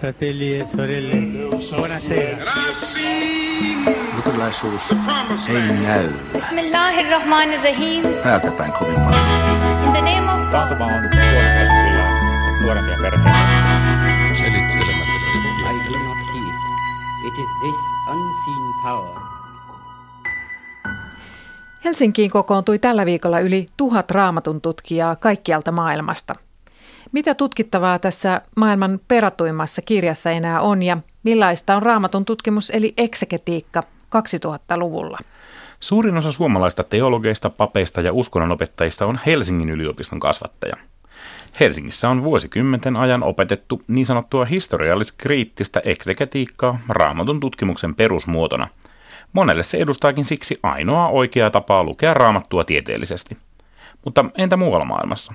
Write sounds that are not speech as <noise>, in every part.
fratelli e sorelle, buonasera. Luterilaisuus ei näy Bismillahirrahmanirrahim. täältä päin kovin paljon. In the name of God. On nuorempia perheitä. Selittelemättä I kaikkia. do not heed. It is this unseen power Helsinkiin kokoontui tällä viikolla yli tuhat raamatun tutkijaa kaikkialta maailmasta. Mitä tutkittavaa tässä maailman peratuimmassa kirjassa enää on ja millaista on raamatun tutkimus eli eksegetiikka 2000-luvulla? Suurin osa suomalaista teologeista, papeista ja uskonnonopettajista on Helsingin yliopiston kasvattaja. Helsingissä on vuosikymmenten ajan opetettu niin sanottua historiallis-kriittistä eksegetiikkaa raamatun tutkimuksen perusmuotona. Monelle se edustaakin siksi ainoa oikea tapaa lukea raamattua tieteellisesti. Mutta entä muualla maailmassa?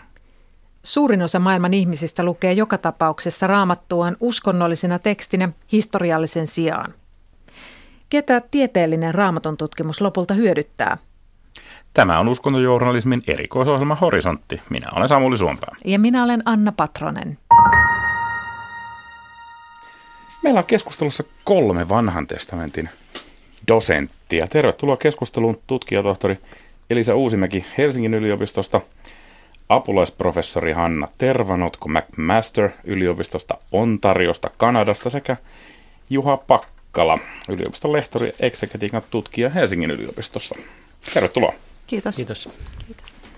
Suurin osa maailman ihmisistä lukee joka tapauksessa raamattuaan uskonnollisena tekstinä historiallisen sijaan. Ketä tieteellinen raamatun tutkimus lopulta hyödyttää? Tämä on uskontojournalismin erikoisohjelma Horisontti. Minä olen Samuli Suompää. Ja minä olen Anna Patronen. Meillä on keskustelussa kolme vanhan testamentin dosenttia. Tervetuloa keskusteluun tutkijatohtori Elisa Uusimäki Helsingin yliopistosta, apulaisprofessori Hanna Tervanotko McMaster yliopistosta Ontariosta Kanadasta sekä Juha Pakkala, yliopiston lehtori ja eksegetiikan tutkija Helsingin yliopistossa. Tervetuloa. Kiitos. Kiitos.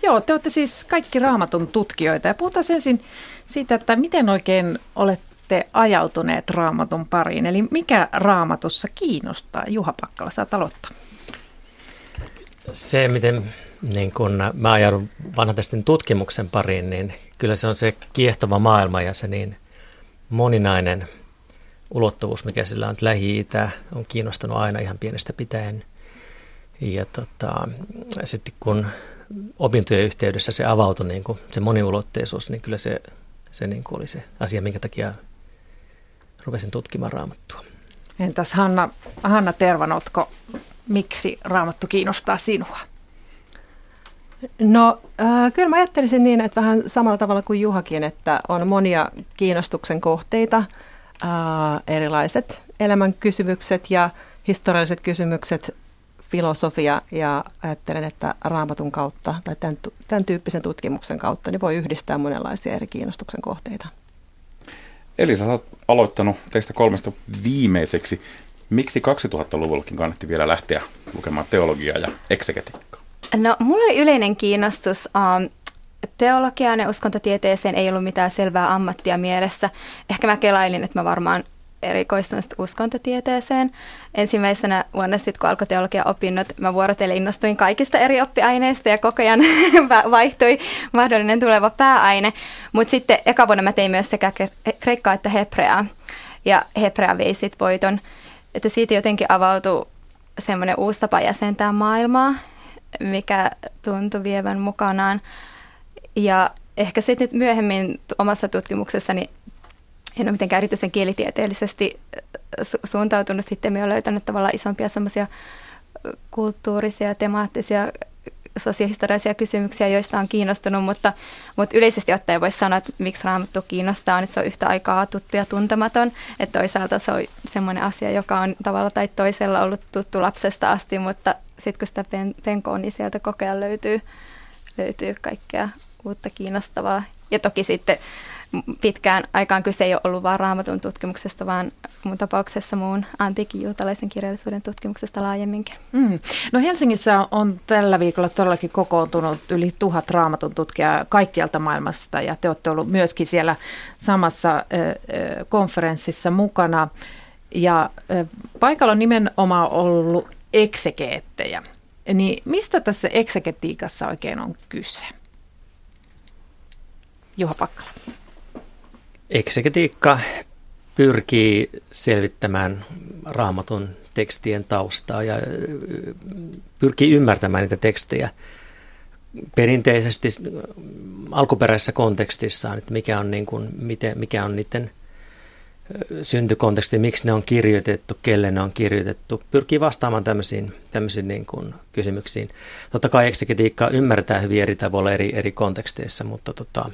Joo, te olette siis kaikki raamatun tutkijoita ja puhutaan ensin siitä, että miten oikein olette ajautuneet raamatun pariin. Eli mikä raamatussa kiinnostaa? Juha Pakkala, saat aloittaa. Se, miten niin kun mä ajaudun vanhan tutkimuksen pariin, niin kyllä se on se kiehtova maailma ja se niin moninainen ulottuvuus, mikä sillä on. Lähi-itä on kiinnostunut aina ihan pienestä pitäen. Ja tota, sitten kun opintojen yhteydessä se avautui niin kuin se moniulotteisuus, niin kyllä se, se niin oli se asia, minkä takia rupesin tutkimaan raamattua. Entäs Hanna, Hanna Tervanotko, miksi raamattu kiinnostaa sinua? No äh, kyllä mä ajattelisin niin, että vähän samalla tavalla kuin Juhakin, että on monia kiinnostuksen kohteita, äh, erilaiset elämän kysymykset ja historialliset kysymykset, filosofia ja ajattelen, että raamatun kautta tai tämän, tämän tyyppisen tutkimuksen kautta niin voi yhdistää monenlaisia eri kiinnostuksen kohteita. Elisa, sä oot aloittanut teistä kolmesta viimeiseksi. Miksi 2000-luvullakin kannatti vielä lähteä lukemaan teologiaa ja eksegetiikkaa? No, mulla oli yleinen kiinnostus um, teologiaan ja uskontotieteeseen ei ollut mitään selvää ammattia mielessä. Ehkä mä kelailin, että mä varmaan erikoistun uskontotieteeseen. Ensimmäisenä vuonna sitten, kun alkoi teologia-opinnot, mä vuorotellen innostuin kaikista eri oppiaineista ja koko ajan <laughs> va- vaihtui mahdollinen tuleva pääaine. Mutta sitten eka vuonna mä tein myös sekä kre- kreikkaa että hebreaa. Ja hebrea vei sitten voiton. Että siitä jotenkin avautui semmoinen uusi tapa jäsentää maailmaa, mikä tuntui vievän mukanaan. Ja ehkä sitten nyt myöhemmin omassa tutkimuksessani en ole mitenkään erityisen kielitieteellisesti su- suuntautunut sitten, me olen löytänyt tavallaan isompia semmoisia kulttuurisia, temaattisia, sosiohistoriallisia kysymyksiä, joista on kiinnostunut, mutta, mutta yleisesti ottaen voisi sanoa, että miksi raamattu kiinnostaa, niin se on yhtä aikaa tuttu ja tuntematon, että toisaalta se on semmoinen asia, joka on tavalla tai toisella ollut tuttu lapsesta asti, mutta sitten kun sitä pen- penkoo, niin sieltä koko ajan löytyy, löytyy kaikkea uutta kiinnostavaa. Ja toki sitten pitkään aikaan kyse ei ole ollut vain raamatun tutkimuksesta, vaan mun tapauksessa muun antiikin juutalaisen kirjallisuuden tutkimuksesta laajemminkin. Mm. No Helsingissä on tällä viikolla todellakin kokoontunut yli tuhat raamatun tutkijaa kaikkialta maailmasta ja te olette ollut myöskin siellä samassa konferenssissa mukana. Ja paikalla on nimenomaan ollut eksegeettejä. Niin mistä tässä eksegetiikassa oikein on kyse? Juha Pakkala. Eksegetiikka pyrkii selvittämään raamatun tekstien taustaa ja pyrkii ymmärtämään niitä tekstejä perinteisesti alkuperäisessä kontekstissaan, että mikä on, niin kuin, miten, mikä on niiden syntykonteksti, miksi ne on kirjoitettu, kelle ne on kirjoitettu, pyrkii vastaamaan tämmöisiin, tämmöisiin niin kuin kysymyksiin. Totta kai eksegetiikkaa ymmärretään hyvin eri tavalla eri, eri konteksteissa, mutta tota,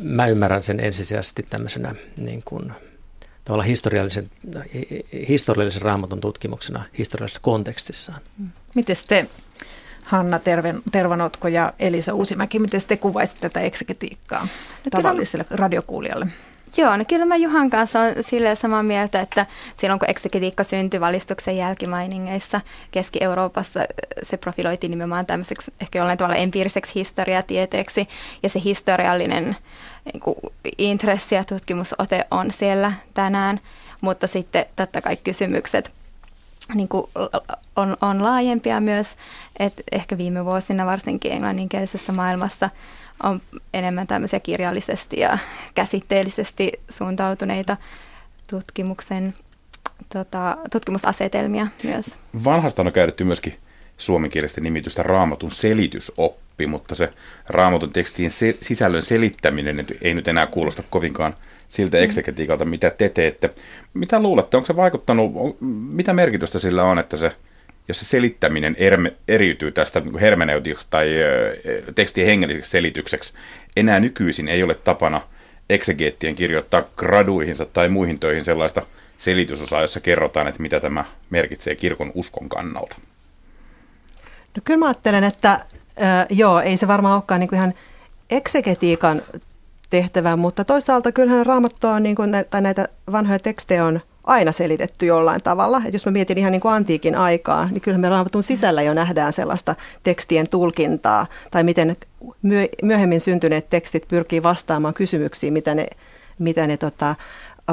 Mä ymmärrän sen ensisijaisesti tämmöisenä niin kuin, tavallaan historiallisen, historiallisen raamatun tutkimuksena historiallisessa kontekstissaan. Miten te, Hanna Terven, Tervanotko ja Elisa Uusimäki, miten te kuvaisitte tätä eksegetiikkaa no, tavalliselle radiokuulijalle? Joo, no kyllä mä Juhan kanssa on sille samaa mieltä, että silloin kun eksegetiikka syntyi valistuksen jälkimainingeissa Keski-Euroopassa, se profiloitiin nimenomaan tämmöiseksi ehkä jollain tavalla empiiriseksi historiatieteeksi, ja se historiallinen niin kuin, intressi ja tutkimusote on siellä tänään, mutta sitten totta kai kysymykset niin kuin on, on laajempia myös, että ehkä viime vuosina varsinkin englanninkielisessä maailmassa on enemmän tämmöisiä kirjallisesti ja käsitteellisesti suuntautuneita tutkimuksen tota, tutkimusasetelmia myös. Vanhasta on käytetty myöskin suomenkielistä nimitystä raamatun selitysoppi, mutta se raamatun tekstiin se, sisällön selittäminen ei nyt enää kuulosta kovinkaan siltä mm. eksegetiikalta, mitä te teette. Mitä luulette, onko se vaikuttanut, mitä merkitystä sillä on, että se jos se selittäminen erme, eriytyy tästä niin hermeneutiksi tai tekstien hengelliseksi selitykseksi, enää nykyisin ei ole tapana eksegeettien kirjoittaa graduihinsa tai muihin töihin sellaista selitysosaa, jossa kerrotaan, että mitä tämä merkitsee kirkon uskon kannalta. No kyllä mä ajattelen, että äh, joo, ei se varmaan olekaan niin kuin ihan eksegetiikan tehtävä, mutta toisaalta kyllähän raamattua niin kuin, tai näitä vanhoja tekstejä on aina selitetty jollain tavalla. Et jos mä mietin ihan niin kuin antiikin aikaa, niin kyllä me raamatun sisällä jo nähdään sellaista tekstien tulkintaa, tai miten myöhemmin syntyneet tekstit pyrkii vastaamaan kysymyksiin, mitä ne, mitä ne tota,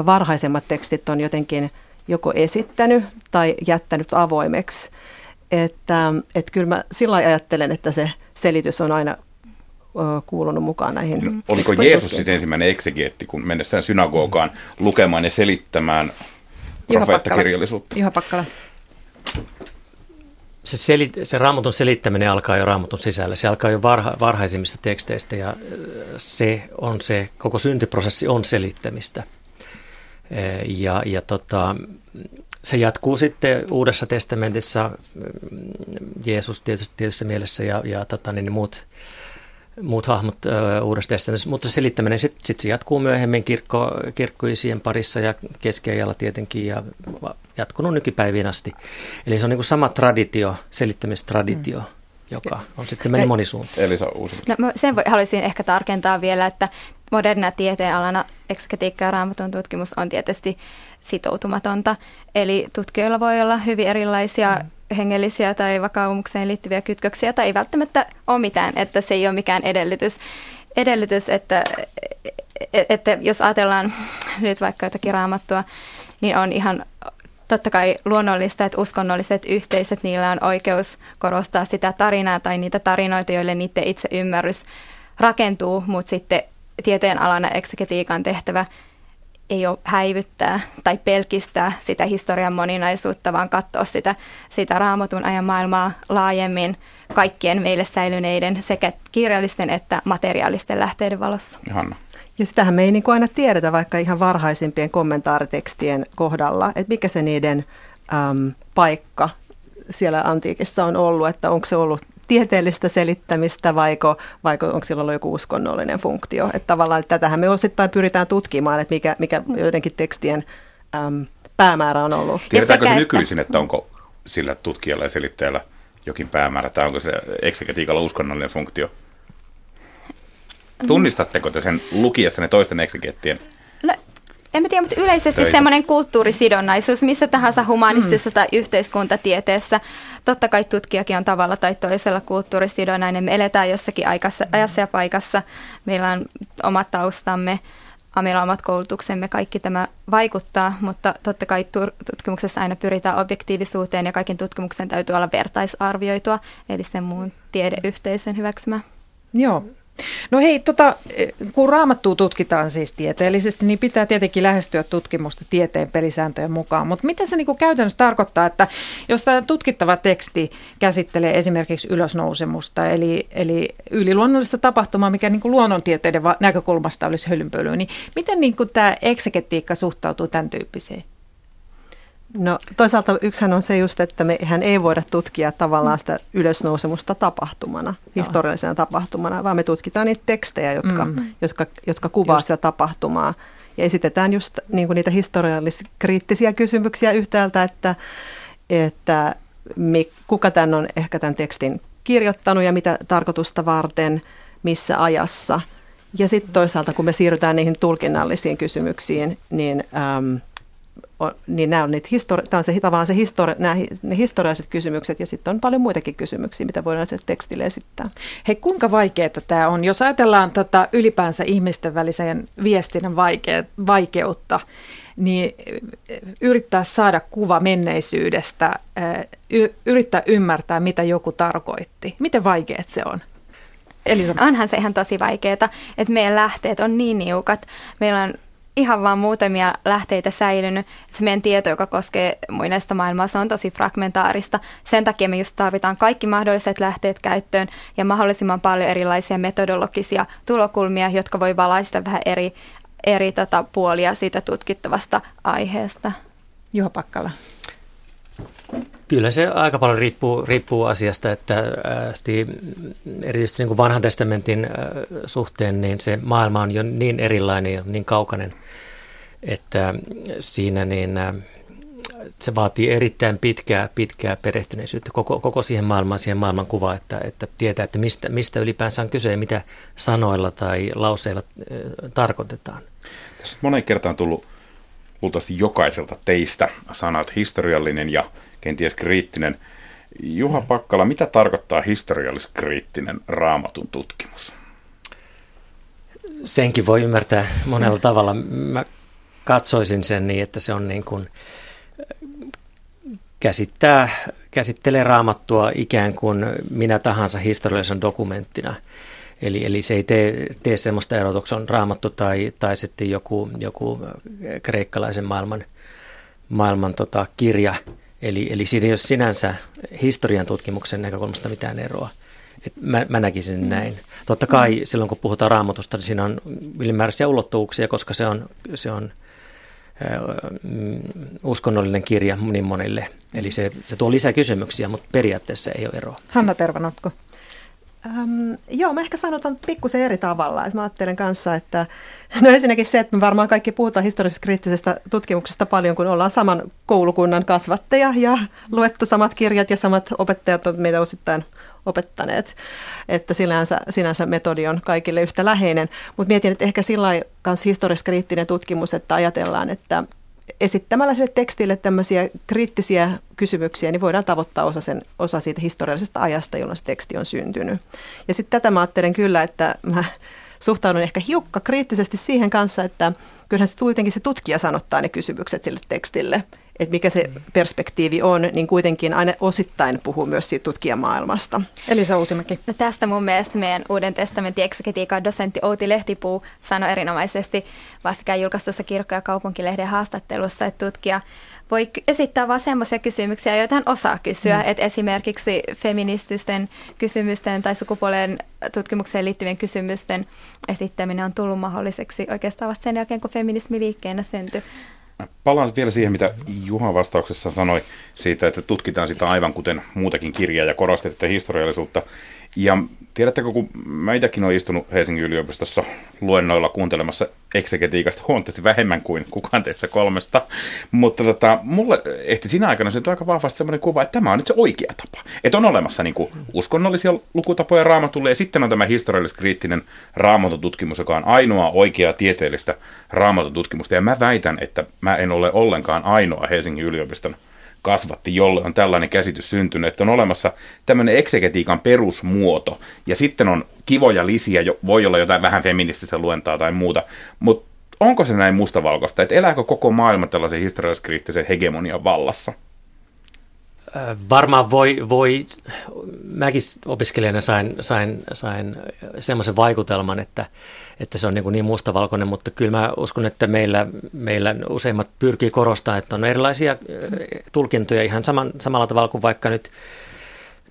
varhaisemmat tekstit on jotenkin joko esittänyt tai jättänyt avoimeksi. Että, että kyllä mä sillä ajattelen, että se selitys on aina kuulunut mukaan näihin. No, oliko Jeesus siis ensimmäinen eksegeetti, kun mennessään synagogaan lukemaan ja selittämään profeettakirjallisuutta. Juha Pakkala. Se, seli, se raamatun selittäminen alkaa jo raamatun sisällä. Se alkaa jo varha, varhaisimmista teksteistä ja se on se, koko syntiprosessi on selittämistä. Ja, ja tota, se jatkuu sitten Uudessa testamentissa, Jeesus tietysti tietyssä mielessä ja, ja tota, niin muut muut hahmot uh, uudesta testamentista, mutta selittäminen sitten sit se jatkuu myöhemmin kirkko, kirkkoisien parissa ja keskiajalla tietenkin ja jatkunut nykypäiviin asti. Eli se on niin sama traditio, selittämistraditio. Mm joka on sitten mennyt monisuuntaan. Elisa Uusi. No, mä sen voi, haluaisin ehkä tarkentaa vielä, että moderna tieteenalana eksketiikka ja raamatun tutkimus on tietysti sitoutumatonta. Eli tutkijoilla voi olla hyvin erilaisia mm hengellisiä tai vakaumukseen liittyviä kytköksiä tai ei välttämättä ole mitään, että se ei ole mikään edellytys. Edellytys, että, että jos ajatellaan nyt vaikka jotakin raamattua, niin on ihan totta kai luonnollista, että uskonnolliset yhteisöt, niillä on oikeus korostaa sitä tarinaa tai niitä tarinoita, joille niiden itse ymmärrys rakentuu, mutta sitten tieteen alana eksegetiikan tehtävä ei ole häivyttää tai pelkistää sitä historian moninaisuutta, vaan katsoa sitä, sitä raamatun ajan maailmaa laajemmin kaikkien meille säilyneiden sekä kirjallisten että materiaalisten lähteiden valossa. Hanna. Ja sitähän me ei niin aina tiedetä vaikka ihan varhaisimpien kommentaaritekstien kohdalla, että mikä se niiden äm, paikka siellä antiikissa on ollut, että onko se ollut tieteellistä selittämistä vaiko, vaiko onko sillä ollut joku uskonnollinen funktio. Että tavallaan että tätähän me osittain pyritään tutkimaan, että mikä, mikä joidenkin tekstien äm, päämäärä on ollut. Tiedetäänkö se nykyisin, että onko sillä tutkijalla ja selittäjällä jokin päämäärä tai onko se eksegetiikalla uskonnollinen funktio? Tunnistatteko te sen lukiessanne toisten eksegettien no, en mä tiedä, mutta yleisesti semmoinen kulttuurisidonnaisuus missä tahansa humanistisessa mm. tai yhteiskuntatieteessä. Totta kai tutkijakin on tavalla tai toisella kulttuurisidonnainen. Me eletään jossakin aikassa, ajassa ja paikassa. Meillä on omat taustamme, meillä on omat koulutuksemme, kaikki tämä vaikuttaa, mutta totta kai tutkimuksessa aina pyritään objektiivisuuteen ja kaiken tutkimuksen täytyy olla vertaisarvioitua, eli sen muun tiedeyhteisön hyväksymä. Joo, No hei, tota, kun raamattua tutkitaan siis tieteellisesti, niin pitää tietenkin lähestyä tutkimusta tieteen pelisääntöjen mukaan. Mutta mitä se niinku käytännössä tarkoittaa, että jos tämä tutkittava teksti käsittelee esimerkiksi ylösnousemusta, eli, eli yliluonnollista tapahtumaa, mikä niinku luonnontieteiden näkökulmasta olisi hölynpölyä, niin miten niinku tämä eksegetiikka suhtautuu tämän tyyppiseen? No toisaalta yksihän on se just, että mehän ei voida tutkia tavallaan sitä ylösnousemusta tapahtumana, historiallisena tapahtumana, vaan me tutkitaan niitä tekstejä, jotka, mm. jotka, jotka kuvaa just. sitä tapahtumaa. Ja esitetään just niin kuin niitä historiallis-kriittisiä kysymyksiä yhtäältä, että, että kuka tämän on ehkä tämän tekstin kirjoittanut ja mitä tarkoitusta varten, missä ajassa. Ja sitten toisaalta, kun me siirrytään niihin tulkinnallisiin kysymyksiin, niin, äm, on, niin nämä on, niitä histori- tämä on se, tavallaan se histori- nämä, ne historialliset kysymykset ja sitten on paljon muitakin kysymyksiä, mitä voidaan sille tekstille esittää. Hei, kuinka vaikeaa tämä on? Jos ajatellaan tota, ylipäänsä ihmisten välisen viestinnän vaike- vaikeutta, niin yrittää saada kuva menneisyydestä, yrittää ymmärtää, mitä joku tarkoitti. Miten vaikeet se on? Elisa. Onhan se ihan tosi vaikeaa, että meidän lähteet on niin niukat. Meillä on ihan vaan muutamia lähteitä säilynyt. Se meidän tieto, joka koskee muinaista maailmaa, se on tosi fragmentaarista. Sen takia me just tarvitaan kaikki mahdolliset lähteet käyttöön ja mahdollisimman paljon erilaisia metodologisia tulokulmia, jotka voi valaista vähän eri eri tota, puolia siitä tutkittavasta aiheesta. Juha Pakkala. Kyllä se aika paljon riippuu, riippuu asiasta, että äästi, erityisesti niin kuin vanhan testamentin suhteen, niin se maailma on jo niin erilainen ja niin kaukainen, että siinä niin, se vaatii erittäin pitkää, pitkää perehtyneisyyttä koko, koko siihen maailmaan, siihen maailmankuvaan, että, että tietää, että mistä, mistä ylipäänsä on kyse ja mitä sanoilla tai lauseilla tarkoitetaan. Tässä monen kertaan tullut luultavasti jokaiselta teistä sanat historiallinen ja kenties kriittinen. Juha. Pakkala, mitä tarkoittaa historiallis-kriittinen raamatun tutkimus? Senkin voi ymmärtää monella tavalla. Mä katsoisin sen niin, että se on niin kuin käsittää, käsittelee raamattua ikään kuin minä tahansa historiallisen dokumenttina – Eli, eli se ei tee, tee sellaista erotuksia, on raamattu tai, tai sitten joku, joku kreikkalaisen maailman, maailman tota, kirja. Eli, eli siinä ei ole sinänsä historian tutkimuksen näkökulmasta mitään eroa. Et mä, mä näkisin mm. näin. Totta kai mm. silloin kun puhutaan raamatusta, niin siinä on ylimääräisiä ulottuvuuksia, koska se on, se on äh, uskonnollinen kirja niin monille. Eli se, se tuo lisää kysymyksiä, mutta periaatteessa ei ole eroa. Hanna Tervanotko. Ähm, joo, mä ehkä sanotaan pikkusen eri tavalla. Et mä ajattelen kanssa, että <laughs> no ensinnäkin se, että me varmaan kaikki puhutaan historiallisesta kriittisestä tutkimuksesta paljon, kun ollaan saman koulukunnan kasvatteja ja <laughs> luettu samat kirjat ja samat opettajat on meitä osittain opettaneet. Että sinänsä, sinänsä metodi on kaikille yhtä läheinen. Mutta mietin, että ehkä sillä kanssa historialliskriittinen tutkimus, että ajatellaan, että esittämällä sille tekstille tämmöisiä kriittisiä kysymyksiä, niin voidaan tavoittaa osa, sen, osa siitä historiallisesta ajasta, jolloin se teksti on syntynyt. Ja sitten tätä mä ajattelen kyllä, että mä suhtaudun ehkä hiukka kriittisesti siihen kanssa, että kyllähän se kuitenkin se tutkija sanottaa ne kysymykset sille tekstille että mikä se perspektiivi on, niin kuitenkin aina osittain puhuu myös siitä tutkijamaailmasta. Elisa Uusimäki. No tästä mun mielestä meidän Uuden testamentin eksegetiikan dosentti Outi Lehtipuu sanoi erinomaisesti vastikään julkaistussa kirkko- ja kaupunkilehden haastattelussa, että tutkija voi esittää vain sellaisia kysymyksiä, joita hän osaa kysyä. Mm. että esimerkiksi feminististen kysymysten tai sukupuolen tutkimukseen liittyvien kysymysten esittäminen on tullut mahdolliseksi oikeastaan vasta sen jälkeen, kun feminismi liikkeenä syntyi. Palaan vielä siihen, mitä Juha vastauksessa sanoi siitä, että tutkitaan sitä aivan kuten muutakin kirjaa ja korostetaan historiallisuutta. Ja tiedättekö, kun mä itsekin olen istunut Helsingin yliopistossa luennoilla kuuntelemassa eksegetiikasta huomattavasti vähemmän kuin kukaan teistä kolmesta, mutta tota, mulle ehti siinä aikana syntyi aika vahvasti sellainen kuva, että tämä on nyt se oikea tapa. Että on olemassa niin kuin, uskonnollisia lukutapoja raamatulle ja sitten on tämä historiallis-kriittinen raamatututkimus, joka on ainoa oikea tieteellistä raamatututkimusta. Ja mä väitän, että mä en ole ollenkaan ainoa Helsingin yliopiston kasvatti, jolle on tällainen käsitys syntynyt, että on olemassa tämmöinen eksegetiikan perusmuoto, ja sitten on kivoja lisiä, voi olla jotain vähän feminististä luentaa tai muuta, mutta onko se näin mustavalkoista, että elääkö koko maailma tällaisen historialliskriittisen hegemonian vallassa? Varmaan voi, voi mäkin opiskelijana sain, sain, sain semmoisen vaikutelman, että, että se on niin, niin mustavalkoinen, mutta kyllä mä uskon, että meillä, meillä useimmat pyrkii korostamaan, että on erilaisia tulkintoja ihan saman, samalla tavalla kuin vaikka nyt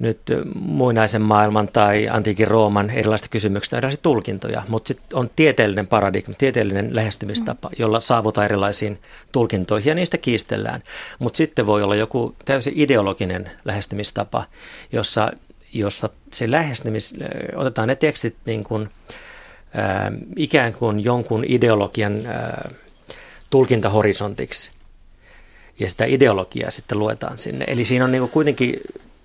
nyt muinaisen maailman tai antiikin Rooman erilaisista kysymyksistä erilaisia tulkintoja, mutta sitten on tieteellinen paradigma, tieteellinen lähestymistapa, jolla saavutaan erilaisiin tulkintoihin ja niistä kiistellään. Mutta sitten voi olla joku täysin ideologinen lähestymistapa, jossa, jossa se lähestymis, otetaan ne tekstit niin kuin, ää, ikään kuin jonkun ideologian ää, tulkintahorisontiksi ja sitä ideologiaa sitten luetaan sinne. Eli siinä on niin kuitenkin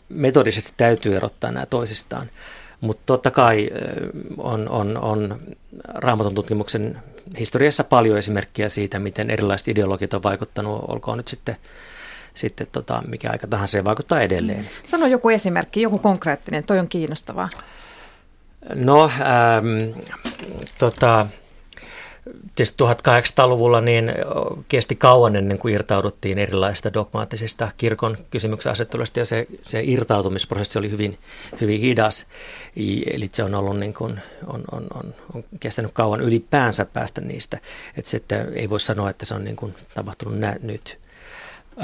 metodisesti täytyy erottaa nämä toisistaan. Mutta totta kai on, on, on raamatun tutkimuksen historiassa paljon esimerkkejä siitä, miten erilaiset ideologit on vaikuttanut, olkoon nyt sitten, sitten tota, mikä aika tahansa se vaikuttaa edelleen. Sano joku esimerkki, joku konkreettinen, toi on kiinnostavaa. No, ähm, tota, Tietysti 1800-luvulla niin kesti kauan ennen kuin irtauduttiin erilaisista dogmaattisista kirkon kysymyksen asettelusta ja se, se irtautumisprosessi oli hyvin, hyvin hidas. Eli se on ollut niin kuin, on, on, on, on kestänyt kauan ylipäänsä päästä niistä. Että ei voi sanoa, että se on niin kuin tapahtunut nä- nyt.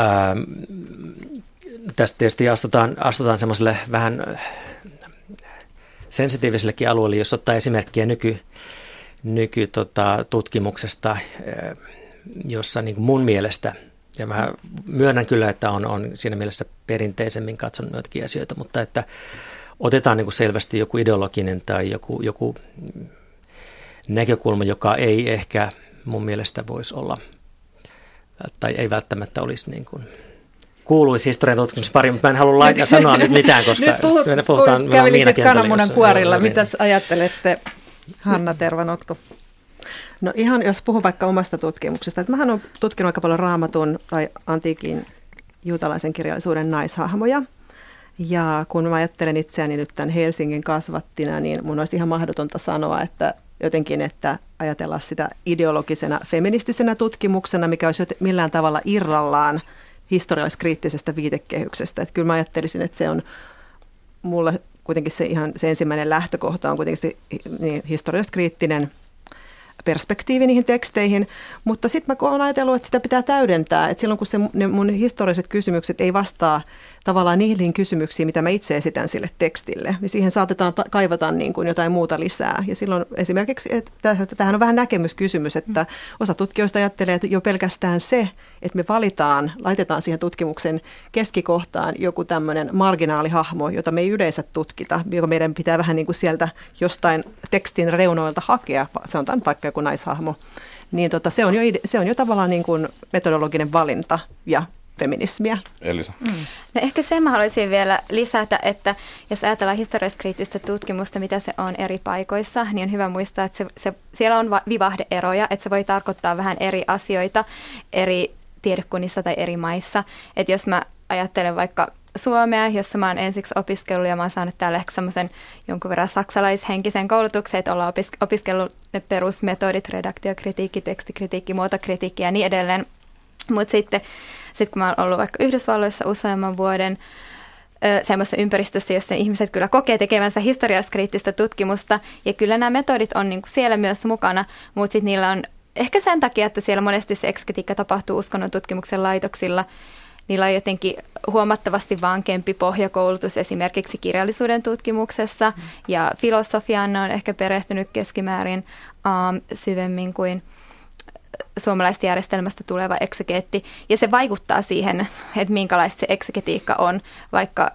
Ähm, tästä tietysti astutaan, astutaan semmoiselle vähän sensitiivisellekin alueelle, jos ottaa esimerkkiä nyky, nykytutkimuksesta, eh, jossa niin kuin mun mielestä, ja mä myönnän kyllä, että on, on siinä mielessä perinteisemmin katsonut joitakin asioita, mutta että otetaan niin kuin selvästi joku ideologinen tai joku, joku näkökulma, joka ei ehkä mun mielestä voisi olla, tai ei välttämättä olisi niin kuin kuuluisi historian tutkimuksen pari, mutta mä en halua laittaa sanoa nyt mitään, koska nyt puhut, me puhutaan kävelisit kananmunan kuorilla. Mitäs ajattelette Hanna Tervanotko? No ihan jos puhun vaikka omasta tutkimuksesta, että mähän olen tutkinut aika paljon raamatun tai antiikin juutalaisen kirjallisuuden naishahmoja. Ja kun mä ajattelen itseäni nyt tämän Helsingin kasvattina, niin mun olisi ihan mahdotonta sanoa, että jotenkin, että ajatella sitä ideologisena feministisenä tutkimuksena, mikä olisi millään tavalla irrallaan historialliskriittisestä viitekehyksestä. Että kyllä mä ajattelisin, että se on mulle kuitenkin se ihan se ensimmäinen lähtökohta on kuitenkin se niin, historiallisesti kriittinen perspektiivi niihin teksteihin, mutta sitten mä olen ajatellut, että sitä pitää täydentää, että silloin kun se, ne mun historialliset kysymykset ei vastaa tavallaan niihin kysymyksiin, mitä mä itse esitän sille tekstille, niin siihen saatetaan ta- kaivata niin kuin jotain muuta lisää. Ja silloin esimerkiksi, että tämähän on vähän näkemyskysymys, että osa tutkijoista ajattelee, että jo pelkästään se, että me valitaan, laitetaan siihen tutkimuksen keskikohtaan joku tämmöinen marginaalihahmo, jota me ei yleensä tutkita, joka meidän pitää vähän niin kuin sieltä jostain tekstin reunoilta hakea, sanotaan vaikka joku naishahmo, niin tota, se, on jo, se on jo tavallaan niin kuin metodologinen valinta ja feminismiä. Elisa. Mm. No ehkä sen mä haluaisin vielä lisätä, että jos ajatellaan historiaskriittistä tutkimusta, mitä se on eri paikoissa, niin on hyvä muistaa, että se, se, siellä on vivahdeeroja, että se voi tarkoittaa vähän eri asioita eri tiedekunnissa tai eri maissa. Että jos mä ajattelen vaikka Suomea, jossa mä oon ensiksi opiskellut ja mä oon saanut täällä ehkä semmoisen jonkun verran saksalaishenkisen koulutuksen, että ollaan opis- opiskellut ne perusmetodit, redaktiokritiikki, tekstikritiikki, muotokritiikki ja niin edelleen. Mutta sitten sit kun mä oon ollut vaikka Yhdysvalloissa useamman vuoden, semmoisessa ympäristössä, jossa ihmiset kyllä kokee tekevänsä historialliskriittistä tutkimusta, ja kyllä nämä metodit on niinku siellä myös mukana, mutta sitten niillä on ehkä sen takia, että siellä monesti se eksketiikka tapahtuu uskonnon tutkimuksen laitoksilla, niillä on jotenkin huomattavasti vankempi pohjakoulutus esimerkiksi kirjallisuuden tutkimuksessa, mm. ja filosofiaan ne on ehkä perehtynyt keskimäärin um, syvemmin kuin suomalaisesta järjestelmästä tuleva eksegeetti, ja se vaikuttaa siihen, että minkälaista se eksegetiikka on, vaikka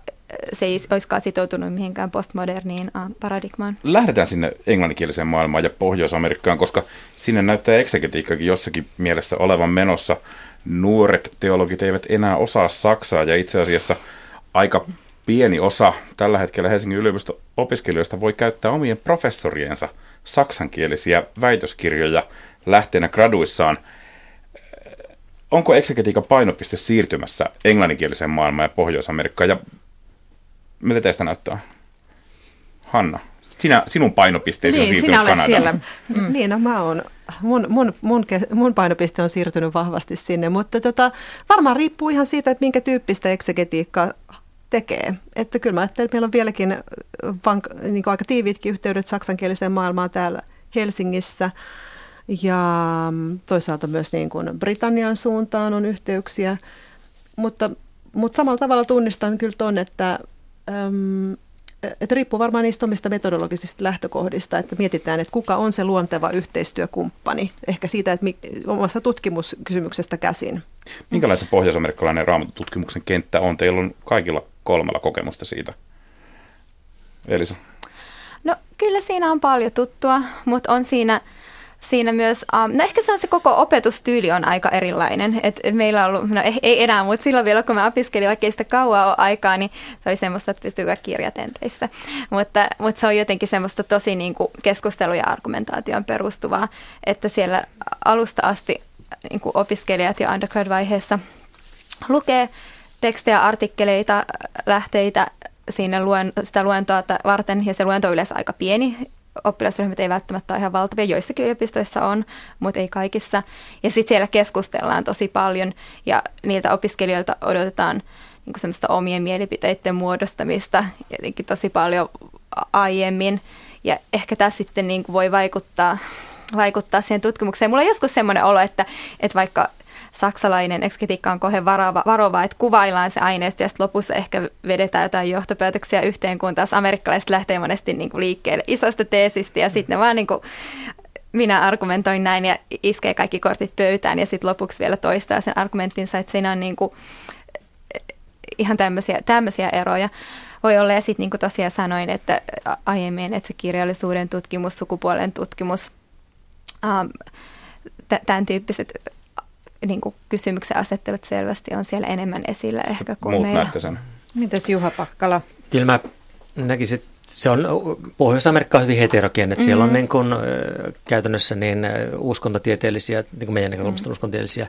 se ei olisikaan sitoutunut mihinkään postmoderniin paradigmaan. Lähdetään sinne englanninkieliseen maailmaan ja Pohjois-Amerikkaan, koska sinne näyttää eksegetiikkakin jossakin mielessä olevan menossa. Nuoret teologit eivät enää osaa saksaa ja itse asiassa aika pieni osa tällä hetkellä Helsingin yliopiston opiskelijoista voi käyttää omien professoriensa saksankielisiä väitöskirjoja lähteenä graduissaan. Onko eksegetiikan painopiste siirtymässä englanninkieliseen maailmaan ja Pohjois-Amerikkaan? Ja miltä teistä näyttää? Hanna, sinä, sinun painopisteesi niin, on siirtynyt sinä siellä. Mm. Niin, no mä oon, mun, mun, mun, mun painopiste on siirtynyt vahvasti sinne, mutta tota, varmaan riippuu ihan siitä, että minkä tyyppistä eksegetiikkaa tekee. Että kyllä mä ajattelen, että meillä on vieläkin vank, niin aika tiiviitkin yhteydet saksankieliseen maailmaan täällä Helsingissä. Ja toisaalta myös niin kuin Britannian suuntaan on yhteyksiä, mutta, mutta samalla tavalla tunnistan kyllä ton, että Öm, että riippuu varmaan niistä omista metodologisista lähtökohdista, että mietitään, että kuka on se luonteva yhteistyökumppani, ehkä siitä, että mi, omasta tutkimuskysymyksestä käsin. Minkälainen pohjois-amerikkalainen raamatututkimuksen kenttä on? Teillä on kaikilla kolmella kokemusta siitä. Elisa. No kyllä siinä on paljon tuttua, mutta on siinä, siinä myös, um, no ehkä se on se koko opetustyyli on aika erilainen. Et, meillä on ollut, no ei, ei enää, mutta silloin vielä kun mä opiskelin oikein sitä kauaa aikaa, niin se oli semmoista, että pystyy kirjatenteissä. Mutta, mutta se on jotenkin semmoista tosi niin kuin keskustelu- ja argumentaation perustuvaa, että siellä alusta asti niin kuin opiskelijat ja undergrad-vaiheessa lukee tekstejä, artikkeleita, lähteitä siinä luen, sitä luentoa varten, ja se luento on yleensä aika pieni. Oppilasryhmät ei välttämättä ole ihan valtavia, joissakin yliopistoissa on, mutta ei kaikissa. Ja sitten siellä keskustellaan tosi paljon, ja niiltä opiskelijoilta odotetaan niin semmoista omien mielipiteiden muodostamista jotenkin tosi paljon aiemmin. Ja ehkä tässä sitten niin kuin voi vaikuttaa, vaikuttaa siihen tutkimukseen. Mulla on joskus semmoinen olo, että, että vaikka saksalainen eksketiikka on kohe varova, varova, että kuvaillaan se aineisto ja sitten lopussa ehkä vedetään jotain johtopäätöksiä yhteen, kun taas amerikkalaiset lähtee monesti niin kuin liikkeelle isosta teesistä ja sitten ne vaan niin kuin, minä argumentoin näin ja iskee kaikki kortit pöytään ja sitten lopuksi vielä toistaa sen argumenttinsa, että siinä on niin kuin, ihan tämmöisiä, tämmöisiä eroja voi olla. Ja sitten niin kuin tosiaan sanoin, että aiemmin, että se kirjallisuuden tutkimus, sukupuolen tutkimus, tämän tyyppiset niin kuin kysymyksen asettelut selvästi on siellä enemmän esillä ehkä kuin Muut meillä. näette sen. Mitäs Juha Pakkala? Kyllä mä näkisin, että se on, Pohjois-Amerikka on hyvin heterogeen, että mm-hmm. siellä on niin kuin, käytännössä niin uskontotieteellisiä, niin kuin meidän näkökulmasta mm-hmm. uskontotieteellisiä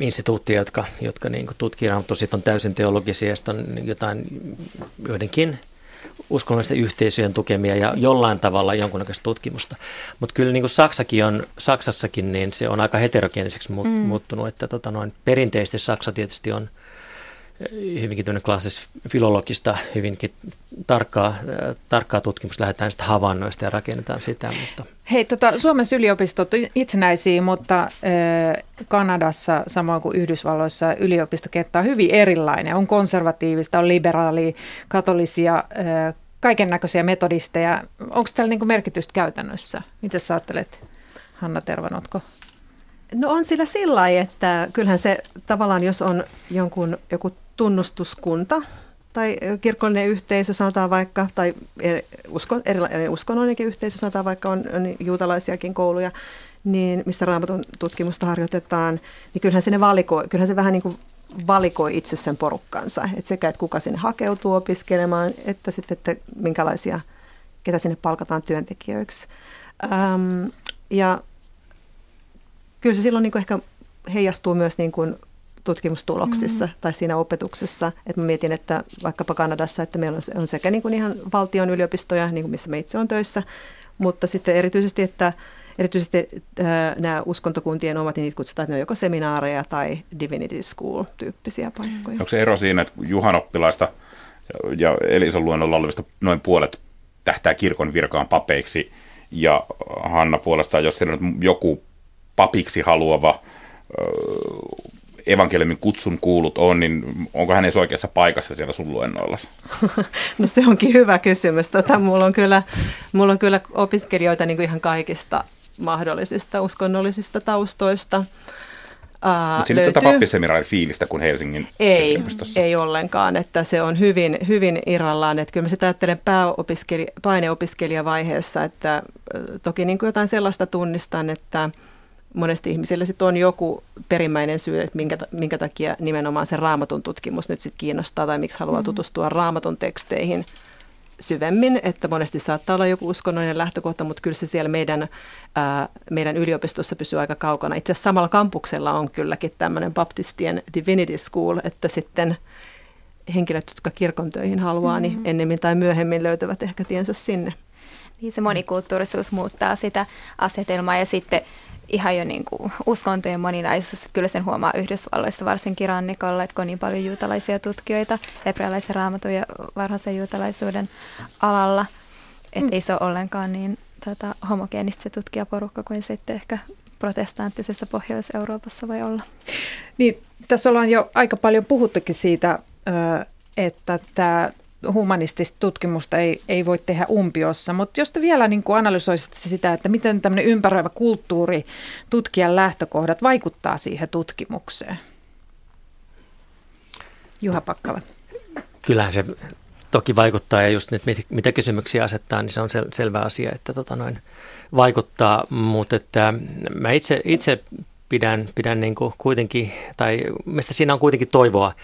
instituutteja, jotka, jotka niin tutkii raamattua, sitten on täysin teologisia, ja sitten on jotain joidenkin uskonnollisten yhteisöjen tukemia ja jollain tavalla jonkunnäköistä tutkimusta. Mutta kyllä niin kuin Saksakin on, Saksassakin niin se on aika heterogeeniseksi mm. muuttunut, että tota noin, perinteisesti Saksa tietysti on hyvinkin klassista filologista, hyvinkin tarkkaa, tarkkaa tutkimusta, lähdetään sitten havainnoista ja rakennetaan sitä. Mutta. Hei, tota, Suomessa yliopistot on itsenäisiä, mutta äh, Kanadassa samoin kuin Yhdysvalloissa yliopistokenttä on hyvin erilainen. On konservatiivista, on liberaalia, katolisia, äh, kaiken näköisiä metodisteja. Onko tällä niinku merkitystä käytännössä? Mitä sä ajattelet, Hanna Tervanotko? No on sillä sillä että kyllähän se tavallaan, jos on jonkun, joku tunnustuskunta tai kirkollinen yhteisö, sanotaan vaikka, tai uskon, erilainen uskonnollinenkin yhteisö, sanotaan vaikka on, on juutalaisiakin kouluja, niin missä raamatun tutkimusta harjoitetaan, niin kyllähän se, ne valikoi, kyllähän se vähän niin kuin valikoi itse sen porukkansa. Että sekä, että kuka sinne hakeutuu opiskelemaan, että sitten, että minkälaisia, ketä sinne palkataan työntekijöiksi. Ähm, ja kyllä se silloin niin kuin ehkä heijastuu myös niin kuin tutkimustuloksissa mm-hmm. tai siinä opetuksessa. Et mä mietin, että vaikkapa Kanadassa, että meillä on sekä niin kuin ihan valtion yliopistoja, niin kuin missä me itse on töissä, mutta sitten erityisesti, että erityisesti äh, nämä uskontokuntien omat, niin niitä kutsutaan, että ne on joko seminaareja tai divinity school-tyyppisiä paikkoja. Onko se ero siinä, että Juhan oppilaista ja Elisan luennolla olevista noin puolet tähtää kirkon virkaan papeiksi, ja Hanna puolestaan, jos siellä on joku papiksi haluava evankeliumin kutsun kuulut on, niin onko hän edes oikeassa paikassa siellä sun luennoilla? <laughs> No se onkin hyvä kysymys. Tota, mulla, on kyllä, mulla on kyllä opiskelijoita niin kuin ihan kaikista mahdollisista uskonnollisista taustoista. Uh, Mutta siinä tätä pappiseminaarin fiilistä kuin Helsingin ei, ei ollenkaan, että se on hyvin, hyvin irrallaan. Että kyllä mä sitä ajattelen pääopiskelija, paineopiskelijavaiheessa, että toki niin kuin jotain sellaista tunnistan, että – monesti ihmisillä sit on joku perimmäinen syy, että minkä, minkä takia nimenomaan se raamatun tutkimus nyt sit kiinnostaa tai miksi haluaa mm. tutustua raamatun teksteihin syvemmin, että monesti saattaa olla joku uskonnollinen lähtökohta, mutta kyllä se siellä meidän, ää, meidän yliopistossa pysyy aika kaukana. Itse asiassa samalla kampuksella on kylläkin tämmöinen baptistien divinity school, että sitten henkilöt, jotka kirkon töihin haluaa, mm-hmm. niin ennemmin tai myöhemmin löytävät ehkä tiensä sinne. Niin se monikulttuurisuus muuttaa sitä asetelmaa ja sitten ihan jo niin kuin uskontojen moninaisuus. Kyllä sen huomaa Yhdysvalloissa varsinkin rannikolla, että kun on niin paljon juutalaisia tutkijoita hebrealaisen raamatun ja varhaisen juutalaisuuden alalla, että mm. ei se ole ollenkaan niin tota, homogeenista se tutkijaporukka kuin sitten ehkä protestanttisessa Pohjois-Euroopassa voi olla. Niin, tässä ollaan jo aika paljon puhuttukin siitä, että tämä humanistista tutkimusta ei, ei voi tehdä umpiossa, mutta jos te vielä niin kuin analysoisitte sitä, että miten tämmöinen ympäröivä kulttuuri, tutkijan lähtökohdat vaikuttaa siihen tutkimukseen. Juha Pakkala. Kyllähän se toki vaikuttaa ja just nyt mitä kysymyksiä asettaa, niin se on sel- selvä asia, että tota noin, vaikuttaa, mutta että mä itse, itse pidän, pidän niin kuin kuitenkin, tai mistä siinä on kuitenkin toivoa,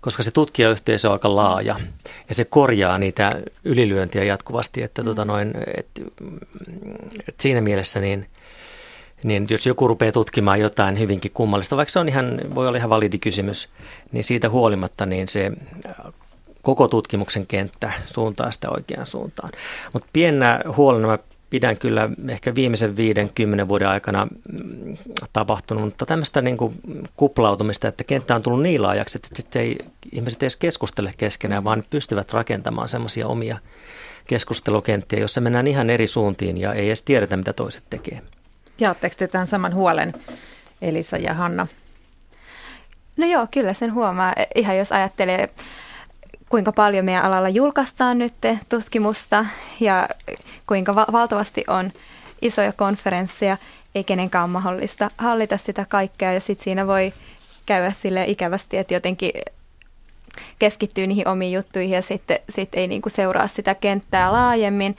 koska se tutkijayhteisö on aika laaja ja se korjaa niitä ylilyöntiä jatkuvasti, että tota noin, et, et siinä mielessä niin, niin jos joku rupeaa tutkimaan jotain hyvinkin kummallista, vaikka se on ihan, voi olla ihan validi kysymys, niin siitä huolimatta niin se koko tutkimuksen kenttä suuntaa sitä oikeaan suuntaan. Mutta pienenä huolena mä pidän kyllä ehkä viimeisen viiden, kymmenen vuoden aikana tapahtunut, mutta tämmöistä niin kuin kuplautumista, että kenttä on tullut niin laajaksi, että sitten ei, ihmiset edes keskustele keskenään, vaan pystyvät rakentamaan semmoisia omia keskustelukenttiä, jossa mennään ihan eri suuntiin ja ei edes tiedetä, mitä toiset tekee. Jaatteko te tämän saman huolen, Elisa ja Hanna? No joo, kyllä sen huomaa. Ihan jos ajattelee kuinka paljon meidän alalla julkaistaan nyt tutkimusta ja kuinka va- valtavasti on isoja konferensseja, ei kenenkään ole mahdollista hallita sitä kaikkea. Ja sitten siinä voi käydä sille ikävästi, että jotenkin keskittyy niihin omiin juttuihin ja sitten sit ei niinku seuraa sitä kenttää laajemmin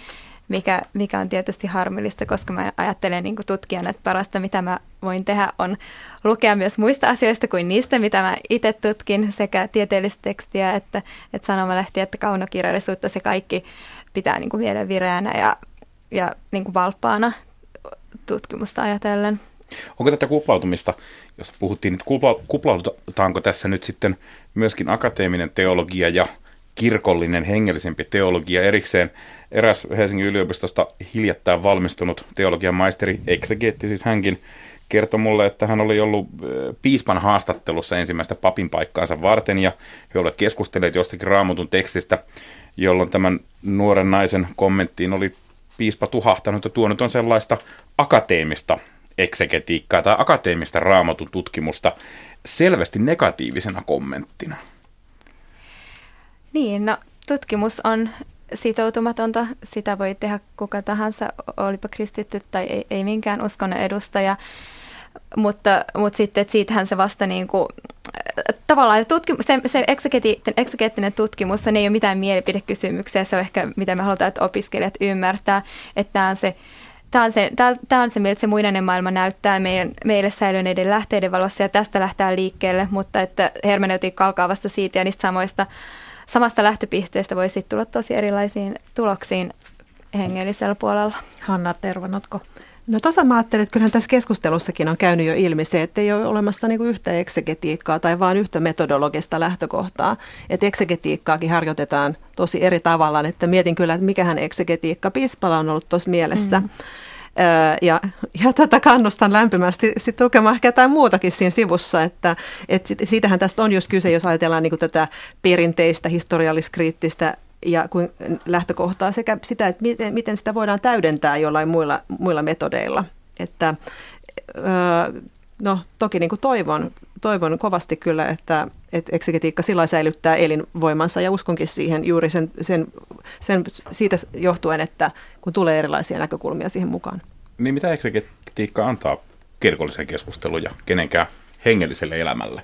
mikä, mikä on tietysti harmillista, koska mä ajattelen niin tutkijana, että parasta mitä mä voin tehdä on lukea myös muista asioista kuin niistä, mitä mä itse tutkin, sekä tieteellistä tekstiä että, että sanomalehtiä että kaunokirjallisuutta, se kaikki pitää niin kuin mielen vireänä ja, ja niin kuin valppaana tutkimusta ajatellen. Onko tätä kuplautumista, jos puhuttiin, että kuplaudutaanko tässä nyt sitten myöskin akateeminen teologia ja kirkollinen, hengellisempi teologia erikseen. Eräs Helsingin yliopistosta hiljattain valmistunut teologian maisteri, eksegeetti siis hänkin, kertoi mulle, että hän oli ollut piispan haastattelussa ensimmäistä papin paikkaansa varten ja he olivat keskustelleet jostakin raamutun tekstistä, jolloin tämän nuoren naisen kommenttiin oli piispa tuhahtanut ja tuonut on sellaista akateemista eksegetiikkaa tai akateemista raamatun tutkimusta selvästi negatiivisena kommenttina. Niin, no tutkimus on sitoutumatonta. Sitä voi tehdä kuka tahansa, olipa kristitty tai ei, ei minkään uskonnon edustaja. Mutta, mutta sitten, että siitähän se vasta niin kuin, tavallaan tutkimus, se, se eksegeettinen tutkimus, se ei ole mitään mielipidekysymyksiä, se on ehkä mitä me halutaan, että opiskelijat ymmärtää, että tämä on se Tämä on se, tämä on se miltä se muinainen maailma näyttää meidän, meille säilyneiden lähteiden valossa ja tästä lähtee liikkeelle, mutta että hermeneutiikka alkaa vasta siitä ja niistä samoista samasta lähtöpisteestä voi sitten tulla tosi erilaisiin tuloksiin hengellisellä puolella. Hanna Tervanotko? No tuossa mä ajattelin, että kyllähän tässä keskustelussakin on käynyt jo ilmi se, että ei ole olemassa niin kuin yhtä eksegetiikkaa tai vain yhtä metodologista lähtökohtaa. Että eksegetiikkaakin harjoitetaan tosi eri tavalla. Että mietin kyllä, että mikähän eksegetiikka Pispala on ollut tuossa mielessä. Mm. Ja, ja tätä kannustan lämpimästi sitten lukemaan ehkä jotain muutakin siinä sivussa, että, että siitähän tästä on just kyse, jos ajatellaan niin tätä perinteistä historialliskriittistä ja kuin lähtökohtaa sekä sitä, että miten, miten sitä voidaan täydentää jollain muilla, muilla metodeilla. Että, no toki niin kuin toivon, toivon kovasti kyllä, että, että eksegetiikka sillä säilyttää elinvoimansa ja uskonkin siihen juuri sen, sen, sen siitä johtuen, että kun tulee erilaisia näkökulmia siihen mukaan. Niin mitä eksegetiikka antaa kirkolliseen keskusteluun ja kenenkään hengelliselle elämälle?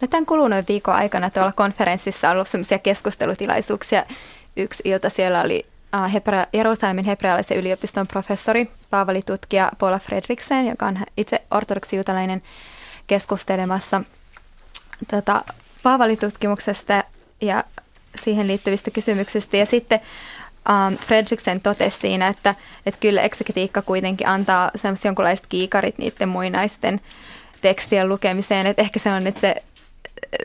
No tämän kuluneen viikon aikana tuolla konferenssissa on ollut sellaisia keskustelutilaisuuksia. Yksi ilta siellä oli äh, Hebra- Jerusalemin hebrealaisen yliopiston professori, paavallitutkija Paula Fredriksen, joka on itse ortodoksijuutalainen keskustelemassa tota, paavalitutkimuksesta ja siihen liittyvistä kysymyksistä. Ja sitten um, Fredriksen totesi siinä, että, että kyllä eksegetiikka kuitenkin antaa semmoista jonkunlaiset kiikarit niiden muinaisten tekstien lukemiseen. Että ehkä se on nyt se,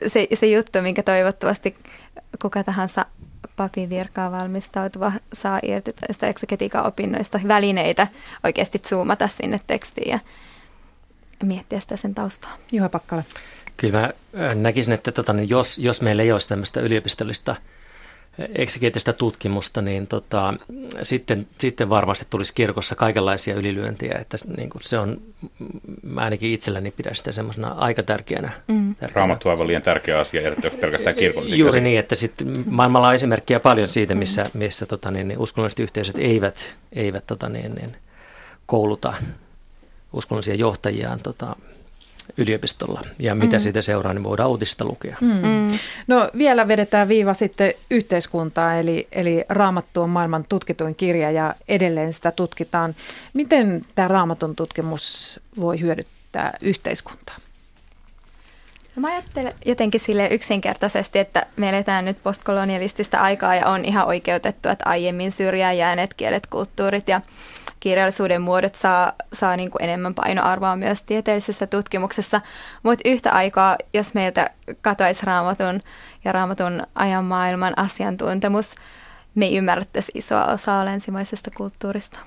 se, se juttu, minkä toivottavasti kuka tahansa papin virkaa valmistautuva saa irti tästä eksegetiikan opinnoista välineitä oikeasti zoomata sinne tekstiin ja miettiä sitä sen taustaa. Juha Pakkala. Kyllä mä näkisin, että tota, niin jos, jos meillä ei olisi tämmöistä yliopistollista eksegeettistä tutkimusta, niin tota, sitten, sitten varmasti tulisi kirkossa kaikenlaisia ylilyöntiä, että niin kuin se on, mä ainakin itselläni pidän sitä semmoisena aika tärkeänä. Mm. tärkeänä. Raamattu on aivan liian tärkeä asia, erityisesti pelkästään kirkollisia. Juuri niin, että sitten maailmalla on esimerkkejä paljon siitä, missä, missä tota, niin, niin uskonnolliset yhteisöt eivät, eivät tota, niin, niin, kouluta uskonnollisia johtajiaan tota, yliopistolla. Ja mitä mm. siitä seuraa, niin voidaan uutista lukea. Mm. Mm. No vielä vedetään viiva sitten yhteiskuntaa, eli, eli Raamattu on maailman tutkituin kirja ja edelleen sitä tutkitaan. Miten tämä Raamatun tutkimus voi hyödyttää yhteiskuntaa? No mä ajattelen jotenkin sille yksinkertaisesti, että me eletään nyt postkolonialistista aikaa ja on ihan oikeutettu, että aiemmin syrjään jääneet kielet, kulttuurit ja kirjallisuuden muodot saa, saa niin kuin enemmän painoarvoa myös tieteellisessä tutkimuksessa, mutta yhtä aikaa, jos meiltä katoaisi raamatun ja raamatun ajan maailman asiantuntemus, me ei ymmärrettäisi isoa osaa länsimaisesta kulttuurista.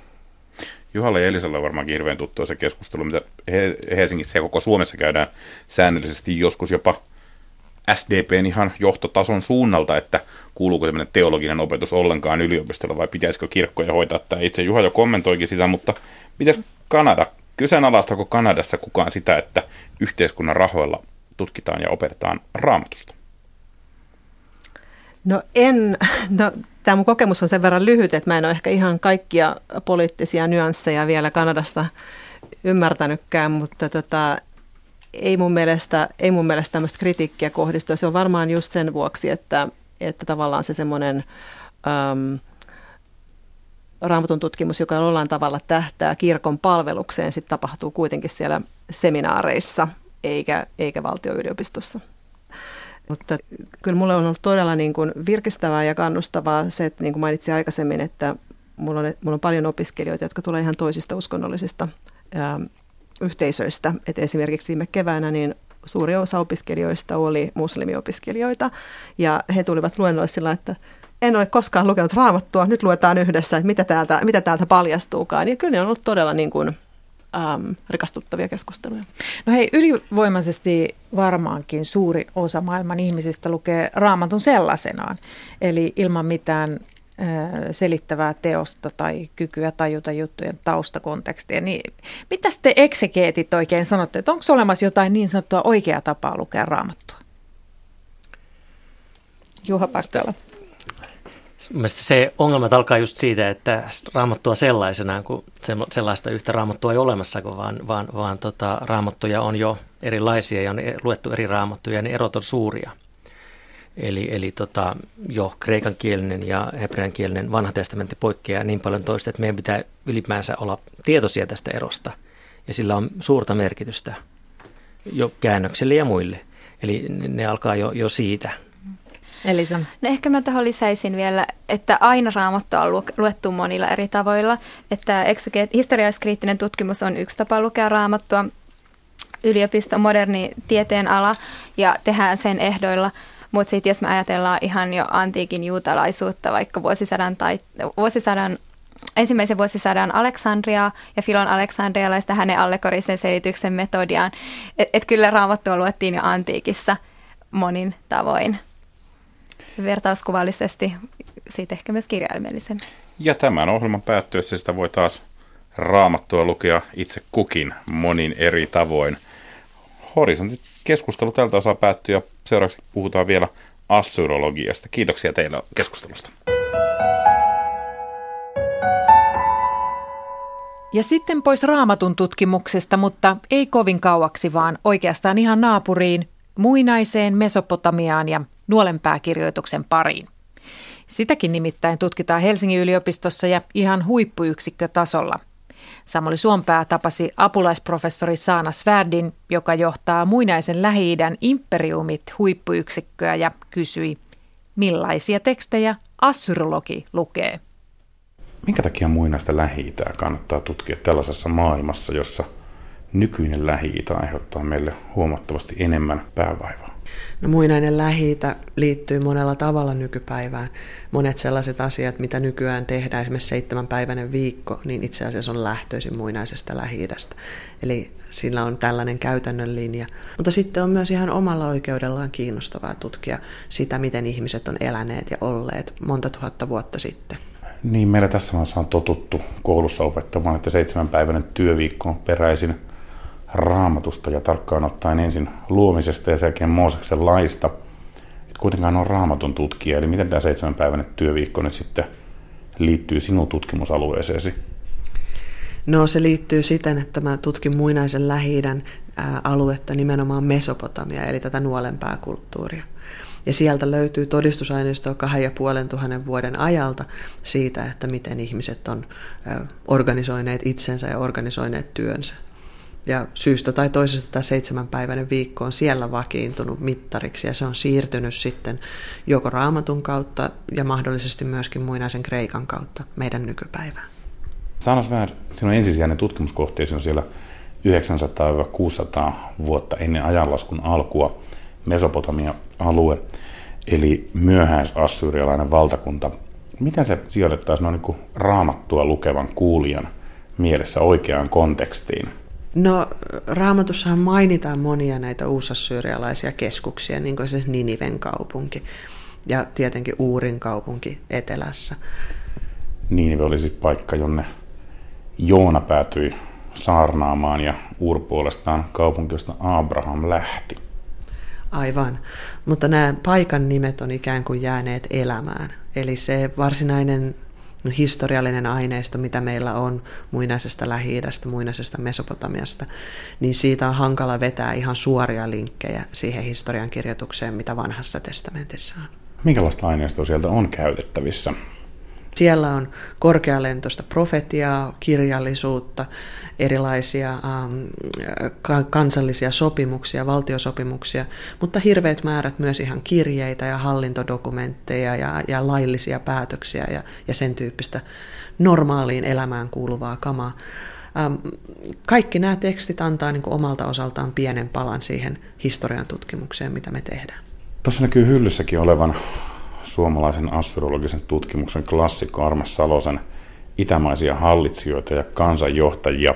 Juhalle ja Elisalle on varmaankin hirveän tuttua se keskustelu, mitä Helsingissä ja koko Suomessa käydään säännöllisesti, joskus jopa SDPn ihan johtotason suunnalta, että kuuluuko tämmöinen teologinen opetus ollenkaan yliopistolla vai pitäisikö kirkkoja hoitaa tämä itse. Juha jo kommentoikin sitä, mutta mitäs Kanada? Kyseenalaistako Kanadassa kukaan sitä, että yhteiskunnan rahoilla tutkitaan ja opetetaan raamatusta? No en, no tämä mun kokemus on sen verran lyhyt, että mä en ole ehkä ihan kaikkia poliittisia nyansseja vielä Kanadasta ymmärtänytkään, mutta tota, ei mun mielestä, ei mun mielestä tämmöistä kritiikkiä kohdistu. Se on varmaan just sen vuoksi, että, että tavallaan se semmoinen äm, raamatun tutkimus, joka jollain tavalla tähtää kirkon palvelukseen, sitten tapahtuu kuitenkin siellä seminaareissa eikä, eikä valtioyliopistossa. Mutta kyllä mulle on ollut todella niin kuin virkistävää ja kannustavaa se, että niin kuin mainitsin aikaisemmin, että mulla on, mulla on paljon opiskelijoita, jotka tulee ihan toisista uskonnollisista ää, yhteisöistä. Et esimerkiksi viime keväänä niin suuri osa opiskelijoista oli muslimiopiskelijoita ja he tulivat luennoille sillä, että en ole koskaan lukenut raamattua, nyt luetaan yhdessä, että mitä täältä, mitä täältä paljastuukaan. Ja kyllä ne on ollut todella niin kuin, äm, rikastuttavia keskusteluja. No hei, ylivoimaisesti varmaankin suurin osa maailman ihmisistä lukee raamatun sellaisenaan, eli ilman mitään selittävää teosta tai kykyä tajuta juttujen taustakontekstia. Niin mitä te eksegeetit oikein sanotte, että onko olemassa jotain niin sanottua oikeaa tapaa lukea raamattua? Juha Pastela. Mielestäni se ongelma alkaa just siitä, että raamattua sellaisenaan, kun sellaista yhtä raamattua ei olemassa, vaan, vaan, vaan tota, raamattuja on jo erilaisia ja on luettu eri raamattuja ja ne erot on suuria. Eli, eli tota, jo kreikan kielinen ja hebrean kielinen vanha testamentti poikkeaa niin paljon toista, että meidän pitää ylipäänsä olla tietoisia tästä erosta. Ja sillä on suurta merkitystä jo käännöksille ja muille. Eli ne alkaa jo, jo siitä. Elisa. No ehkä mä tähän lisäisin vielä, että aina raamattua on luettu monilla eri tavoilla. Että historialliskriittinen tutkimus on yksi tapa lukea raamattua, yliopisto, moderni tieteen ala ja tehdään sen ehdoilla – mutta sitten jos me ajatellaan ihan jo antiikin juutalaisuutta, vaikka vuosisadan, tai, vuosisadan ensimmäisen vuosisadan Aleksandria ja Filon Aleksandrialaista hänen allegorisen selityksen metodiaan, että et kyllä raamattua luettiin jo antiikissa monin tavoin. Vertauskuvallisesti, siitä ehkä myös kirjaimellisen. Ja tämän ohjelman päättyessä sitä voi taas raamattua lukea itse kukin monin eri tavoin. Horisontit keskustelu tältä osaa päättyy ja seuraavaksi puhutaan vielä assyrologiasta. Kiitoksia teille keskustelusta. Ja sitten pois raamatun tutkimuksesta, mutta ei kovin kauaksi, vaan oikeastaan ihan naapuriin, muinaiseen Mesopotamiaan ja nuolenpääkirjoituksen pariin. Sitäkin nimittäin tutkitaan Helsingin yliopistossa ja ihan huippuyksikkötasolla. Samuli Suompää tapasi apulaisprofessori Saana Svärdin, joka johtaa muinaisen Lähi-idän imperiumit huippuyksikköä ja kysyi, millaisia tekstejä assyrologi lukee. Minkä takia muinaista lähi kannattaa tutkia tällaisessa maailmassa, jossa nykyinen lähi aiheuttaa meille huomattavasti enemmän päävaivaa? No muinainen lähi liittyy monella tavalla nykypäivään. Monet sellaiset asiat, mitä nykyään tehdään, esimerkiksi seitsemänpäiväinen viikko, niin itse asiassa on lähtöisin muinaisesta lähi Eli sillä on tällainen käytännön linja. Mutta sitten on myös ihan omalla oikeudellaan kiinnostavaa tutkia sitä, miten ihmiset on eläneet ja olleet monta tuhatta vuotta sitten. Niin, meillä tässä maassa on totuttu koulussa opettamaan, että seitsemänpäiväinen työviikko on peräisin raamatusta ja tarkkaan ottaen ensin luomisesta ja sen jälkeen Mooseksen laista. Et kuitenkaan on raamatun tutkija, eli miten tämä seitsemänpäiväinen työviikko nyt sitten liittyy sinun tutkimusalueeseesi? No se liittyy siten, että mä tutkin muinaisen lähi aluetta nimenomaan Mesopotamia, eli tätä nuolempää kulttuuria. Ja sieltä löytyy todistusaineistoa kahden ja puolen tuhannen vuoden ajalta siitä, että miten ihmiset on organisoineet itsensä ja organisoineet työnsä. Ja syystä tai toisesta tämä seitsemänpäiväinen viikko on siellä vakiintunut mittariksi ja se on siirtynyt sitten joko raamatun kautta ja mahdollisesti myöskin muinaisen Kreikan kautta meidän nykypäivään. Sanois vähän, sinun ensisijainen tutkimuskohteesi on siellä 900-600 vuotta ennen ajanlaskun alkua Mesopotamia-alue, eli myöhäisassyrialainen valtakunta. Miten se sijoitettaisiin noin niin raamattua lukevan kuulijan mielessä oikeaan kontekstiin? No raamatussahan mainitaan monia näitä uusassyrialaisia keskuksia, niin kuin se Niniven kaupunki ja tietenkin Uurin kaupunki etelässä. Ninive olisi paikka, jonne Joona päätyi saarnaamaan ja Uur puolestaan kaupunki, josta Abraham lähti. Aivan, mutta nämä paikan nimet on ikään kuin jääneet elämään. Eli se varsinainen historiallinen aineisto, mitä meillä on muinaisesta lähi muinaisesta Mesopotamiasta, niin siitä on hankala vetää ihan suoria linkkejä siihen historian kirjoitukseen, mitä vanhassa testamentissa on. Minkälaista aineistoa sieltä on käytettävissä? Siellä on korkealentoista profetiaa, kirjallisuutta, erilaisia ähm, kansallisia sopimuksia, valtiosopimuksia, mutta hirveät määrät myös ihan kirjeitä ja hallintodokumentteja ja, ja laillisia päätöksiä ja, ja sen tyyppistä normaaliin elämään kuuluvaa kamaa. Ähm, kaikki nämä tekstit antaa niin omalta osaltaan pienen palan siihen historian tutkimukseen, mitä me tehdään. Tuossa näkyy hyllyssäkin olevan suomalaisen astrologisen tutkimuksen klassikko Armas Salosen itämaisia hallitsijoita ja kansanjohtajia.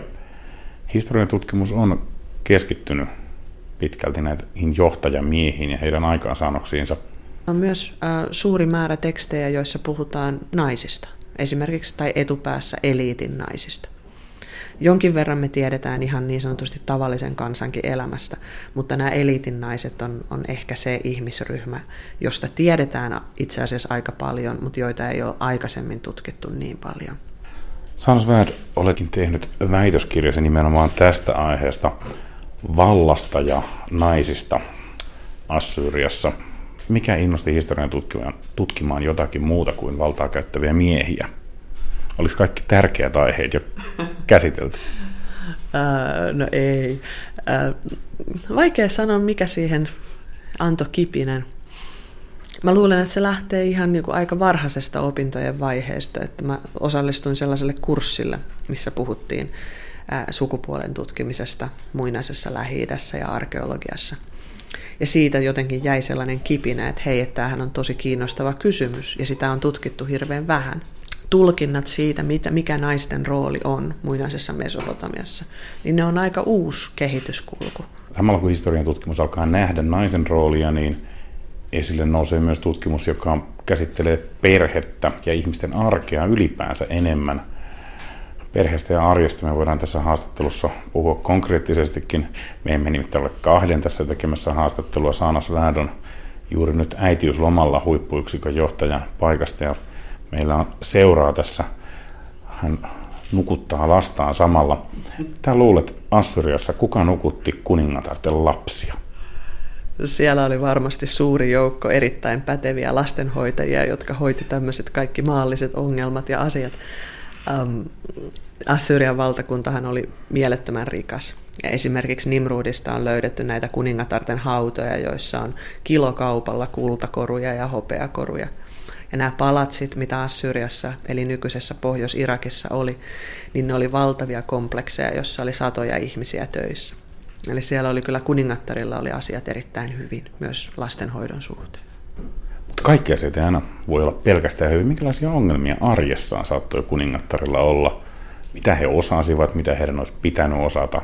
Historian tutkimus on keskittynyt pitkälti näihin johtajamiehiin ja heidän aikaansaannoksiinsa. On myös äh, suuri määrä tekstejä, joissa puhutaan naisista, esimerkiksi tai etupäässä eliitin naisista. Jonkin verran me tiedetään ihan niin sanotusti tavallisen kansankin elämästä, mutta nämä eliitin naiset on, on ehkä se ihmisryhmä, josta tiedetään itse asiassa aika paljon, mutta joita ei ole aikaisemmin tutkittu niin paljon. Sans Värd, oletkin tehnyt väitöskirjasi nimenomaan tästä aiheesta vallasta ja naisista Assyriassa. Mikä innosti historian tutkimaan jotakin muuta kuin valtaa käyttäviä miehiä? Oliko kaikki tärkeät aiheet jo käsitelty? <laughs> Uh, no ei. Uh, vaikea sanoa, mikä siihen antoi kipinen. Mä luulen, että se lähtee ihan niin kuin aika varhaisesta opintojen vaiheesta. Että mä osallistuin sellaiselle kurssille, missä puhuttiin sukupuolen tutkimisesta muinaisessa lähi ja arkeologiassa. Ja siitä jotenkin jäi sellainen kipinä, että hei, että tämähän on tosi kiinnostava kysymys ja sitä on tutkittu hirveän vähän tulkinnat siitä, mitä, mikä naisten rooli on muinaisessa Mesopotamiassa, niin ne on aika uusi kehityskulku. Samalla kun historian tutkimus alkaa nähdä naisen roolia, niin esille nousee myös tutkimus, joka käsittelee perhettä ja ihmisten arkea ylipäänsä enemmän. Perheestä ja arjesta me voidaan tässä haastattelussa puhua konkreettisestikin. Me emme nimittäin ole kahden tässä tekemässä haastattelua. Saanas Vähdon juuri nyt äitiyslomalla huippuyksikön johtajan paikasta ja meillä on seuraa tässä. Hän nukuttaa lastaan samalla. Mitä luulet Assyriassa, kuka nukutti kuningatarten lapsia? Siellä oli varmasti suuri joukko erittäin päteviä lastenhoitajia, jotka hoiti tämmöiset kaikki maalliset ongelmat ja asiat. Um, Assyrian valtakuntahan oli mielettömän rikas. Ja esimerkiksi Nimrudista on löydetty näitä kuningatarten hautoja, joissa on kilokaupalla kultakoruja ja hopeakoruja – Ja nämä palatsit, mitä Assyriassa, eli nykyisessä Pohjois-Irakissa oli, niin ne oli valtavia komplekseja, jossa oli satoja ihmisiä töissä. Eli siellä oli kyllä kuningattarilla oli asiat erittäin hyvin, myös lastenhoidon suhteen. Mutta kaikki asiat aina voi olla pelkästään hyvin. Minkälaisia ongelmia arjessaan saattoi kuningattarilla olla? Mitä he osasivat, mitä heidän olisi pitänyt osata?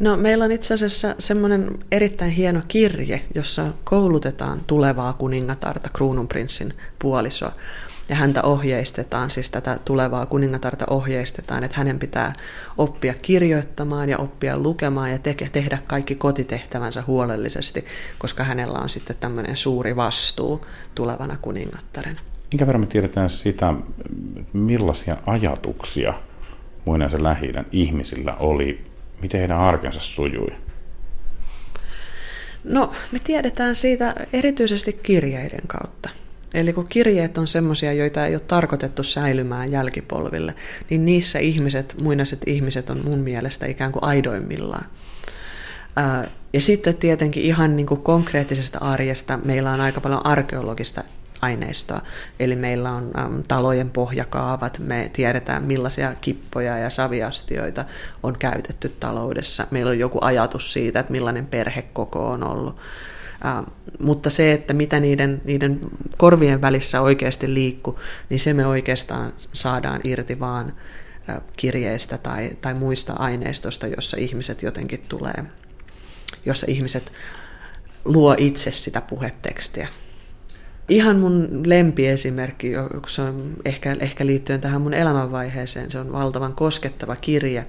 No meillä on itse asiassa semmoinen erittäin hieno kirje, jossa koulutetaan tulevaa kuningatarta, kruununprinssin puolisoa. Ja häntä ohjeistetaan, siis tätä tulevaa kuningatarta ohjeistetaan, että hänen pitää oppia kirjoittamaan ja oppia lukemaan ja te- tehdä kaikki kotitehtävänsä huolellisesti, koska hänellä on sitten tämmöinen suuri vastuu tulevana kuningattarena. Minkä verran me tiedetään sitä, millaisia ajatuksia muinaisen lähi ihmisillä oli Miten heidän arkensa sujui? No, me tiedetään siitä erityisesti kirjeiden kautta. Eli kun kirjeet on semmoisia, joita ei ole tarkoitettu säilymään jälkipolville, niin niissä ihmiset, muinaiset ihmiset on mun mielestä ikään kuin aidoimmillaan. Ja sitten tietenkin ihan niin kuin konkreettisesta arjesta meillä on aika paljon arkeologista aineistoa. Eli meillä on äm, talojen pohjakaavat, me tiedetään millaisia kippoja ja saviastioita on käytetty taloudessa. Meillä on joku ajatus siitä, että millainen perhekoko on ollut. Äh, mutta se, että mitä niiden, niiden korvien välissä oikeasti liikkuu, niin se me oikeastaan saadaan irti vaan äh, kirjeistä tai, tai muista aineistosta, jossa ihmiset jotenkin tulee, jossa ihmiset luo itse sitä puhetekstiä. Ihan mun lempiesimerkki, se on ehkä, ehkä liittyen tähän mun elämänvaiheeseen, se on valtavan koskettava kirje,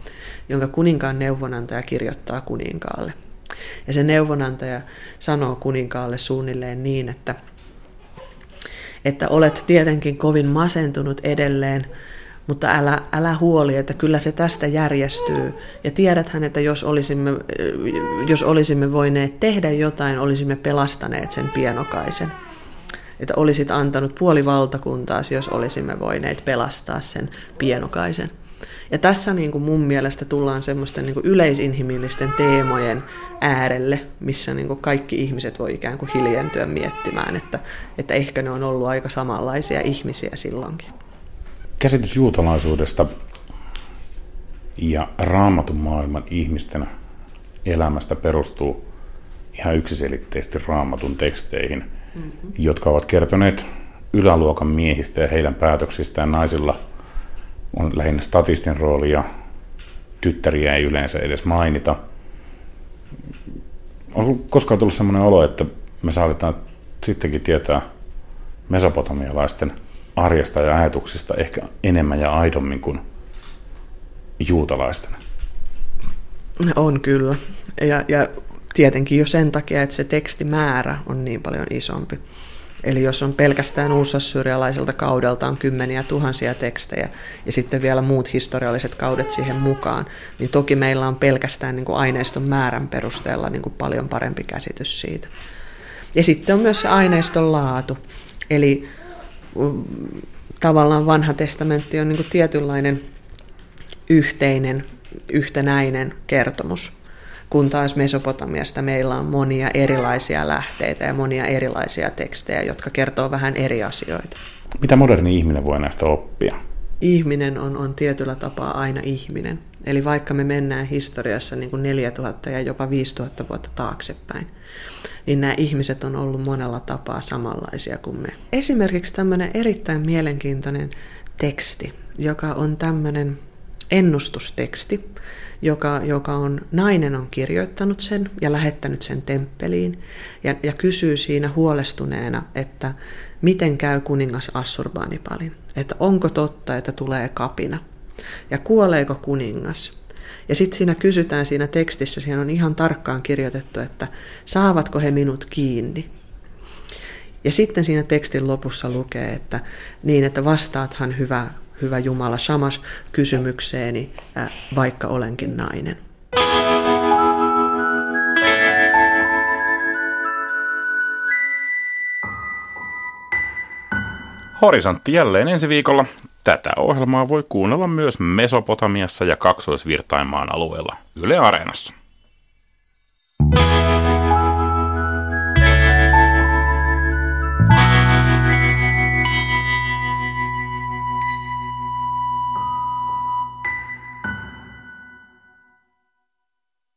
jonka kuninkaan neuvonantaja kirjoittaa kuninkaalle. Ja se neuvonantaja sanoo kuninkaalle suunnilleen niin, että, että olet tietenkin kovin masentunut edelleen, mutta älä, älä huoli, että kyllä se tästä järjestyy. Ja tiedäthän, että jos olisimme, jos olisimme voineet tehdä jotain, olisimme pelastaneet sen pienokaisen että olisit antanut puoli valtakuntaasi, jos olisimme voineet pelastaa sen pienokaisen. Ja tässä niin kuin mun mielestä tullaan semmoisten niin kuin yleisinhimillisten teemojen äärelle, missä niin kuin kaikki ihmiset voi ikään kuin hiljentyä miettimään, että, että ehkä ne on ollut aika samanlaisia ihmisiä silloinkin. Käsitys juutalaisuudesta ja raamatun maailman ihmisten elämästä perustuu ihan yksiselitteisesti raamatun teksteihin – mm-hmm. jotka ovat kertoneet yläluokan miehistä ja heidän päätöksistään. Naisilla on lähinnä statistin rooli ja tyttäriä ei yleensä edes mainita. On koskaan tullut sellainen olo, että me saatetaan sittenkin tietää mesopotamialaisten arjesta ja ajatuksista ehkä enemmän ja aidommin kuin juutalaisten. On kyllä. Ja, ja Tietenkin jo sen takia, että se tekstimäärä on niin paljon isompi. Eli jos on pelkästään uusassyrialaiselta kaudelta on kymmeniä tuhansia tekstejä ja sitten vielä muut historialliset kaudet siihen mukaan, niin toki meillä on pelkästään niin kuin aineiston määrän perusteella niin kuin paljon parempi käsitys siitä. Ja sitten on myös se aineiston laatu. Eli mm, tavallaan vanha testamentti on niin kuin tietynlainen yhteinen, yhtenäinen kertomus kun taas Mesopotamiasta meillä on monia erilaisia lähteitä ja monia erilaisia tekstejä, jotka kertoo vähän eri asioita. Mitä moderni ihminen voi näistä oppia? Ihminen on, on tietyllä tapaa aina ihminen. Eli vaikka me mennään historiassa niin kuin 4000 ja jopa 5000 vuotta taaksepäin, niin nämä ihmiset on ollut monella tapaa samanlaisia kuin me. Esimerkiksi tämmöinen erittäin mielenkiintoinen teksti, joka on tämmöinen ennustusteksti, joka, joka on, nainen on kirjoittanut sen ja lähettänyt sen temppeliin ja, ja kysyy siinä huolestuneena, että miten käy kuningas Assurbanipalin, että onko totta, että tulee kapina ja kuoleeko kuningas. Ja sitten siinä kysytään siinä tekstissä, siinä on ihan tarkkaan kirjoitettu, että saavatko he minut kiinni. Ja sitten siinä tekstin lopussa lukee, että niin, että vastaathan hyvä hyvä Jumala, samas kysymykseeni, vaikka olenkin nainen. Horisontti jälleen ensi viikolla. Tätä ohjelmaa voi kuunnella myös Mesopotamiassa ja Kaksoisvirtaimaan alueella Yle Areenassa.